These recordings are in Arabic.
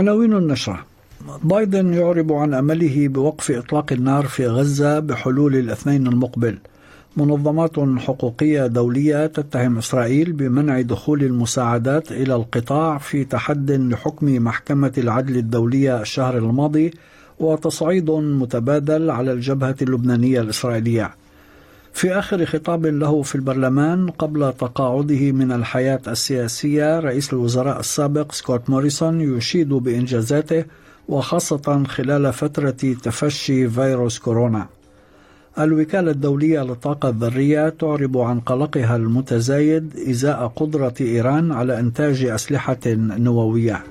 عناوين النشرة بايدن يعرب عن أمله بوقف إطلاق النار في غزة بحلول الاثنين المقبل منظمات حقوقية دولية تتهم إسرائيل بمنع دخول المساعدات إلى القطاع في تحد لحكم محكمة العدل الدولية الشهر الماضي وتصعيد متبادل على الجبهة اللبنانية الإسرائيلية. في آخر خطاب له في البرلمان قبل تقاعده من الحياة السياسية رئيس الوزراء السابق سكوت موريسون يشيد بإنجازاته وخاصة خلال فترة تفشي فيروس كورونا. الوكالة الدولية للطاقة الذرية تعرب عن قلقها المتزايد إزاء قدرة إيران على إنتاج أسلحة نووية.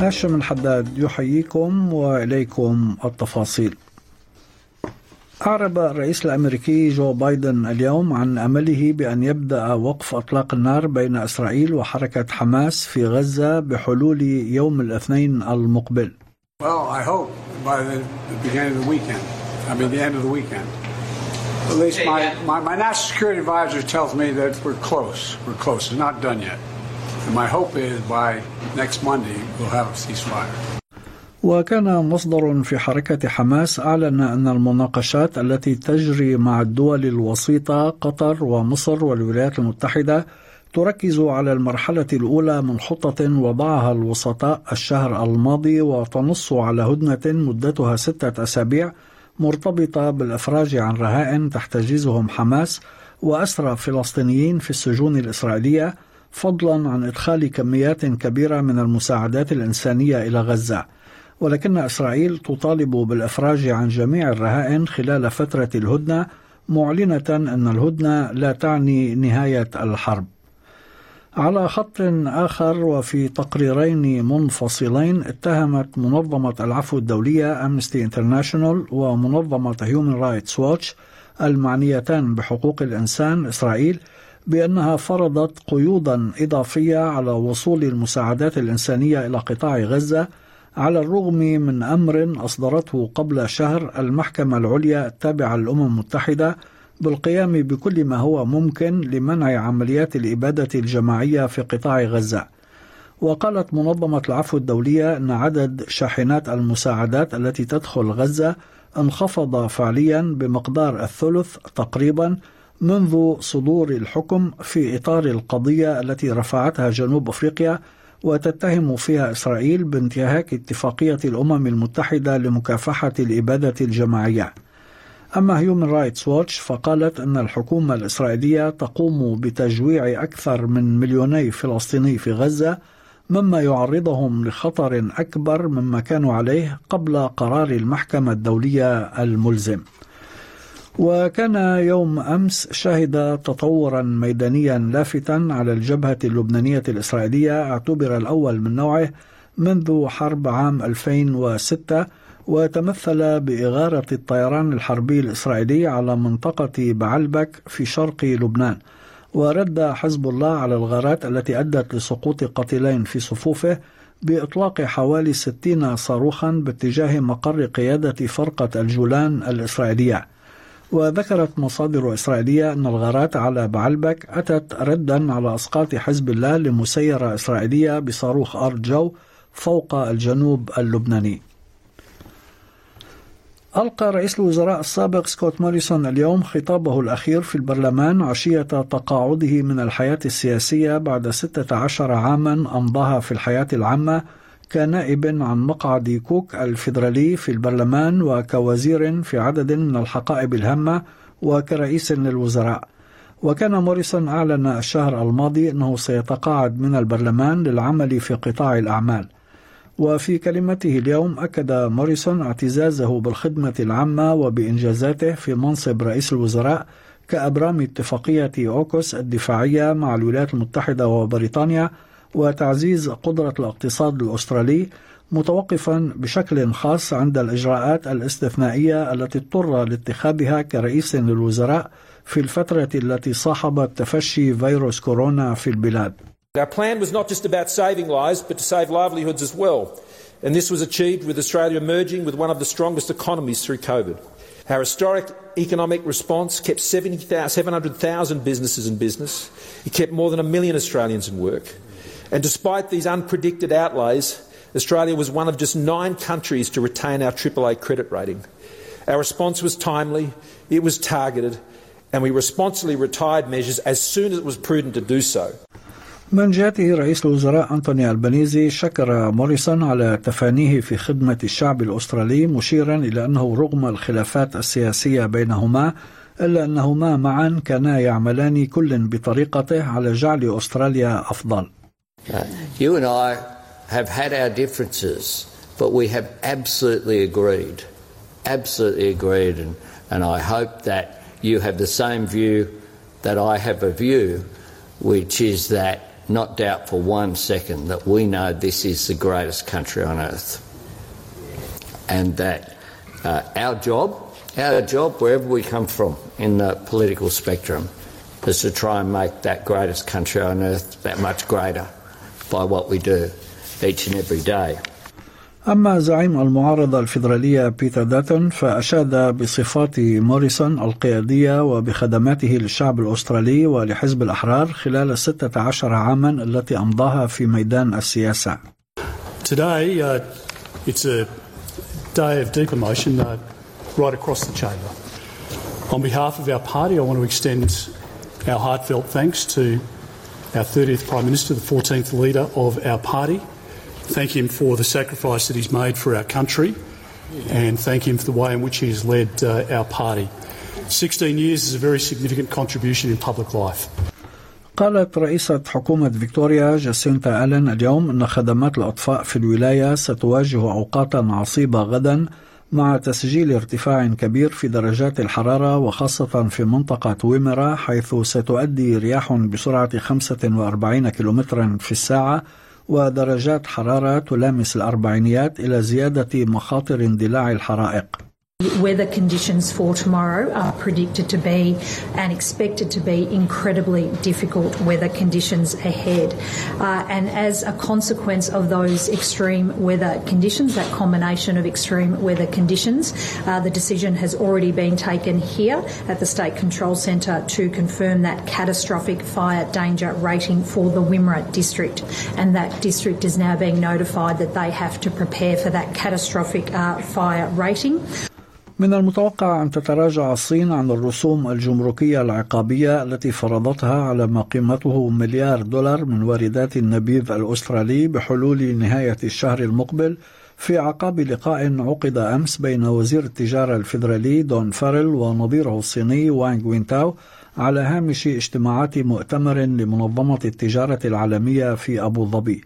هاشم الحداد يحييكم واليكم التفاصيل. أعرب الرئيس الأمريكي جو بايدن اليوم عن أمله بأن يبدأ وقف أطلاق النار بين إسرائيل وحركة حماس في غزة بحلول يوم الاثنين المقبل. Well, I hope by the, beginning of the weekend. I mean, the end of the weekend. At least my, my, my national security advisor tells me that we're close. We're close. It's not done yet. My hope is by next Monday we'll have a ceasefire. وكان مصدر في حركة حماس أعلن أن المناقشات التي تجري مع الدول الوسيطة قطر ومصر والولايات المتحدة تركز على المرحلة الأولى من خطة وضعها الوسطاء الشهر الماضي وتنص على هدنة مدتها ستة أسابيع مرتبطة بالإفراج عن رهائن تحتجزهم حماس وأسرى فلسطينيين في السجون الإسرائيلية فضلا عن إدخال كميات كبيرة من المساعدات الإنسانية إلى غزة. ولكن إسرائيل تطالب بالإفراج عن جميع الرهائن خلال فترة الهدنة معلنة أن الهدنة لا تعني نهاية الحرب. على خط آخر وفي تقريرين منفصلين اتهمت منظمة العفو الدولية أمنستي انترناشونال ومنظمة هيومن رايتس واتش المعنيتان بحقوق الإنسان إسرائيل بأنها فرضت قيودا إضافية على وصول المساعدات الإنسانية إلى قطاع غزة على الرغم من أمر أصدرته قبل شهر المحكمة العليا التابعة للأمم المتحدة بالقيام بكل ما هو ممكن لمنع عمليات الإبادة الجماعية في قطاع غزة. وقالت منظمة العفو الدولية أن عدد شاحنات المساعدات التي تدخل غزة انخفض فعليا بمقدار الثلث تقريبا منذ صدور الحكم في إطار القضية التي رفعتها جنوب أفريقيا وتتهم فيها إسرائيل بانتهاك اتفاقية الأمم المتحدة لمكافحة الإبادة الجماعية. أما هيومن رايتس واتش فقالت أن الحكومة الإسرائيلية تقوم بتجويع أكثر من مليوني فلسطيني في غزة مما يعرضهم لخطر أكبر مما كانوا عليه قبل قرار المحكمة الدولية الملزم. وكان يوم أمس شهد تطورا ميدانيا لافتا على الجبهة اللبنانية الإسرائيلية اعتبر الأول من نوعه منذ حرب عام 2006 وتمثل بإغارة الطيران الحربي الإسرائيلي على منطقة بعلبك في شرق لبنان. ورد حزب الله على الغارات التي أدت لسقوط قتيلين في صفوفه بإطلاق حوالي 60 صاروخا باتجاه مقر قيادة فرقة الجولان الإسرائيلية. وذكرت مصادر إسرائيلية أن الغارات على بعلبك أتت ردا على أسقاط حزب الله لمسيرة إسرائيلية بصاروخ أرض جو فوق الجنوب اللبناني. ألقى رئيس الوزراء السابق سكوت موريسون اليوم خطابه الأخير في البرلمان عشية تقاعده من الحياة السياسية بعد 16 عاما أمضاها في الحياة العامة كنائب عن مقعد كوك الفيدرالي في البرلمان وكوزير في عدد من الحقائب الهامة وكرئيس للوزراء. وكان موريسون أعلن الشهر الماضي أنه سيتقاعد من البرلمان للعمل في قطاع الأعمال. وفي كلمته اليوم أكد موريسون اعتزازه بالخدمة العامة وبإنجازاته في منصب رئيس الوزراء كأبرام اتفاقية أوكوس الدفاعية مع الولايات المتحدة وبريطانيا وتعزيز قدرة الاقتصاد الأسترالي متوقفا بشكل خاص عند الإجراءات الاستثنائية التي اضطر لاتخاذها كرئيس للوزراء في الفترة التي صاحبت تفشي فيروس كورونا في البلاد. Our plan was not just about saving lives, but to save livelihoods as well. And this was achieved with Australia emerging with one of the strongest economies through COVID. Our historic economic response kept 700,000 businesses in business. It kept more than a million Australians in work. And despite these unpredicted outlays, Australia was one of just nine countries to retain our AAA credit rating. Our response was timely, it was targeted, and we responsibly retired measures as soon as it was prudent to do so. من جهته رئيس الوزراء أنتوني ألبانيزي شكر موريسون على تفانيه في خدمة الشعب الأسترالي مشيرا إلى أنه رغم الخلافات السياسية بينهما إلا أنهما معا كانا يعملان كل بطريقته على جعل أستراليا أفضل. You and I have had our differences, but we have absolutely agreed, absolutely agreed, and, and I hope that you have the same view that I have a view, which is that not doubt for one second that we know this is the greatest country on earth. And that uh, our job, our job, wherever we come from in the political spectrum, is to try and make that greatest country on earth that much greater by what we do each and every day. أما زعيم المعارضة الفيدرالية بيتر داتون فأشاد بصفات موريسون القيادية وبخدماته للشعب الأسترالي ولحزب الأحرار خلال الستة عشر عاما التي أمضاها في ميدان السياسة. Today, uh, it's a day of deep emotion uh, right across the chamber. On behalf of our party, I want to extend our heartfelt thanks to our 30th Prime Minister, the 14th leader of our party, thank him for the sacrifice that he's made for our country and thank him for the way in which he has led uh, our party. 16 years is a very significant contribution in public life. قالت رئيسة حكومة فيكتوريا جاسينتا ألين اليوم أن خدمات الأطفاء في الولاية ستواجه أوقاتا عصيبة غدا مع تسجيل ارتفاع كبير في درجات الحرارة وخاصة في منطقة ويمرا حيث ستؤدي رياح بسرعة 45 كم في الساعة ودرجات حرارة تلامس الأربعينيات إلى زيادة مخاطر اندلاع الحرائق. The weather conditions for tomorrow are predicted to be and expected to be incredibly difficult weather conditions ahead. Uh, and as a consequence of those extreme weather conditions, that combination of extreme weather conditions, uh, the decision has already been taken here at the State Control Centre to confirm that catastrophic fire danger rating for the Wimmera district. And that district is now being notified that they have to prepare for that catastrophic uh, fire rating. من المتوقع أن تتراجع الصين عن الرسوم الجمركية العقابية التي فرضتها على ما قيمته مليار دولار من واردات النبيذ الأسترالي بحلول نهاية الشهر المقبل في أعقاب لقاء عقد أمس بين وزير التجارة الفيدرالي دون فارل ونظيره الصيني وانغ وينتاو على هامش اجتماعات مؤتمر لمنظمة التجارة العالمية في أبو ظبي.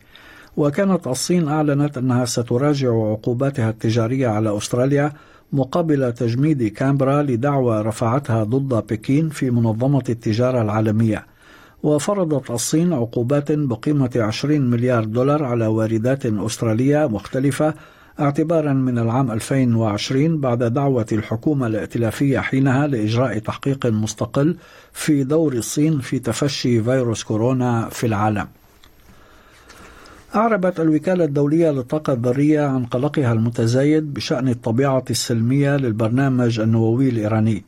وكانت الصين أعلنت أنها ستراجع عقوباتها التجارية على أستراليا مقابل تجميد كامبرا لدعوى رفعتها ضد بكين في منظمة التجارة العالمية وفرضت الصين عقوبات بقيمة 20 مليار دولار على واردات أسترالية مختلفة اعتبارا من العام 2020 بعد دعوة الحكومة الائتلافية حينها لإجراء تحقيق مستقل في دور الصين في تفشي فيروس كورونا في العالم. أعربت الوكالة الدولية للطاقة الذرية عن قلقها المتزايد بشأن الطبيعة السلمية للبرنامج النووي الإيراني.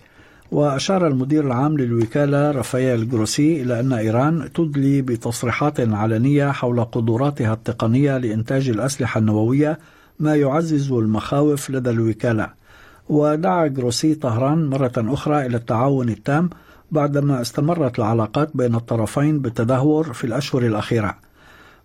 وأشار المدير العام للوكالة رافائيل جروسي إلى أن إيران تدلي بتصريحات علنية حول قدراتها التقنية لإنتاج الأسلحة النووية ما يعزز المخاوف لدى الوكالة. ودعا جروسي طهران مرة أخرى إلى التعاون التام بعدما استمرت العلاقات بين الطرفين بالتدهور في الأشهر الأخيرة.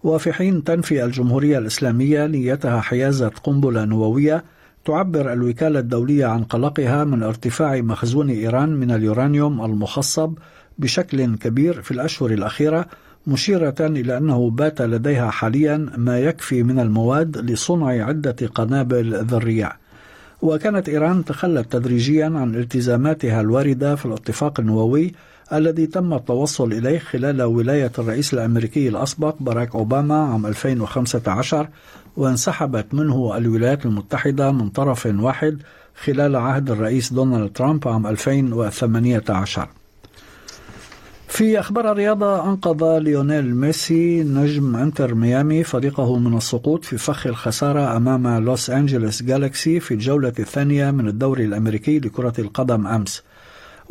وفي حين تنفي الجمهورية الإسلامية نيتها حيازة قنبلة نووية تعبر الوكالة الدولية عن قلقها من ارتفاع مخزون إيران من اليورانيوم المخصب بشكل كبير في الأشهر الأخيرة مشيرة إلى أنه بات لديها حاليا ما يكفي من المواد لصنع عدة قنابل ذرية وكانت إيران تخلت تدريجيا عن التزاماتها الواردة في الاتفاق النووي الذي تم التوصل إليه خلال ولاية الرئيس الأمريكي الأسبق باراك أوباما عام 2015 وانسحبت منه الولايات المتحدة من طرف واحد خلال عهد الرئيس دونالد ترامب عام 2018 في أخبار الرياضة أنقذ ليونيل ميسي نجم إنتر ميامي فريقه من السقوط في فخ الخسارة أمام لوس أنجلوس جالكسي في الجولة الثانية من الدوري الأمريكي لكرة القدم أمس.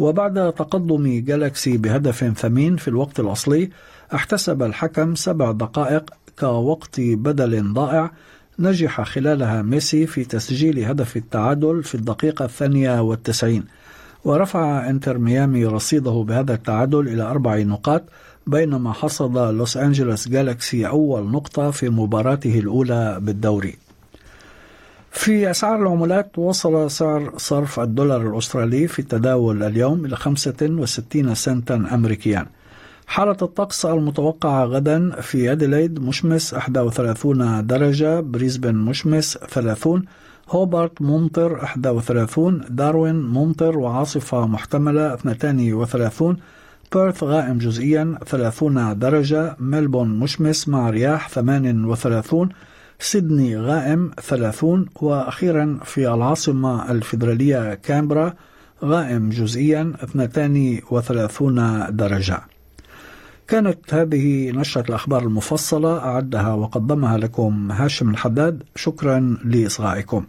وبعد تقدم جالكسي بهدف ثمين في الوقت الأصلي احتسب الحكم سبع دقائق كوقت بدل ضائع نجح خلالها ميسي في تسجيل هدف التعادل في الدقيقة الثانية والتسعين. ورفع انتر ميامي رصيده بهذا التعادل إلى أربع نقاط بينما حصد لوس أنجلوس جالكسي أول نقطة في مباراته الأولى بالدوري. في أسعار العملات وصل سعر صرف الدولار الأسترالي في التداول اليوم إلى 65 سنتا أمريكيا. حالة الطقس المتوقعة غدا في أديلايد مشمس 31 درجة بريسبن مشمس 30 هوبارت ممطر 31 داروين ممطر وعاصفة محتملة 32 بيرث غائم جزئيا 30 درجة ملبورن مشمس مع رياح 38 سيدني غائم 30 وأخيرا في العاصمة الفيدرالية كامبرا غائم جزئيا 32 درجة. كانت هذه نشرة الأخبار المفصلة أعدها وقدمها لكم هاشم الحداد. شكرا لإصغائكم.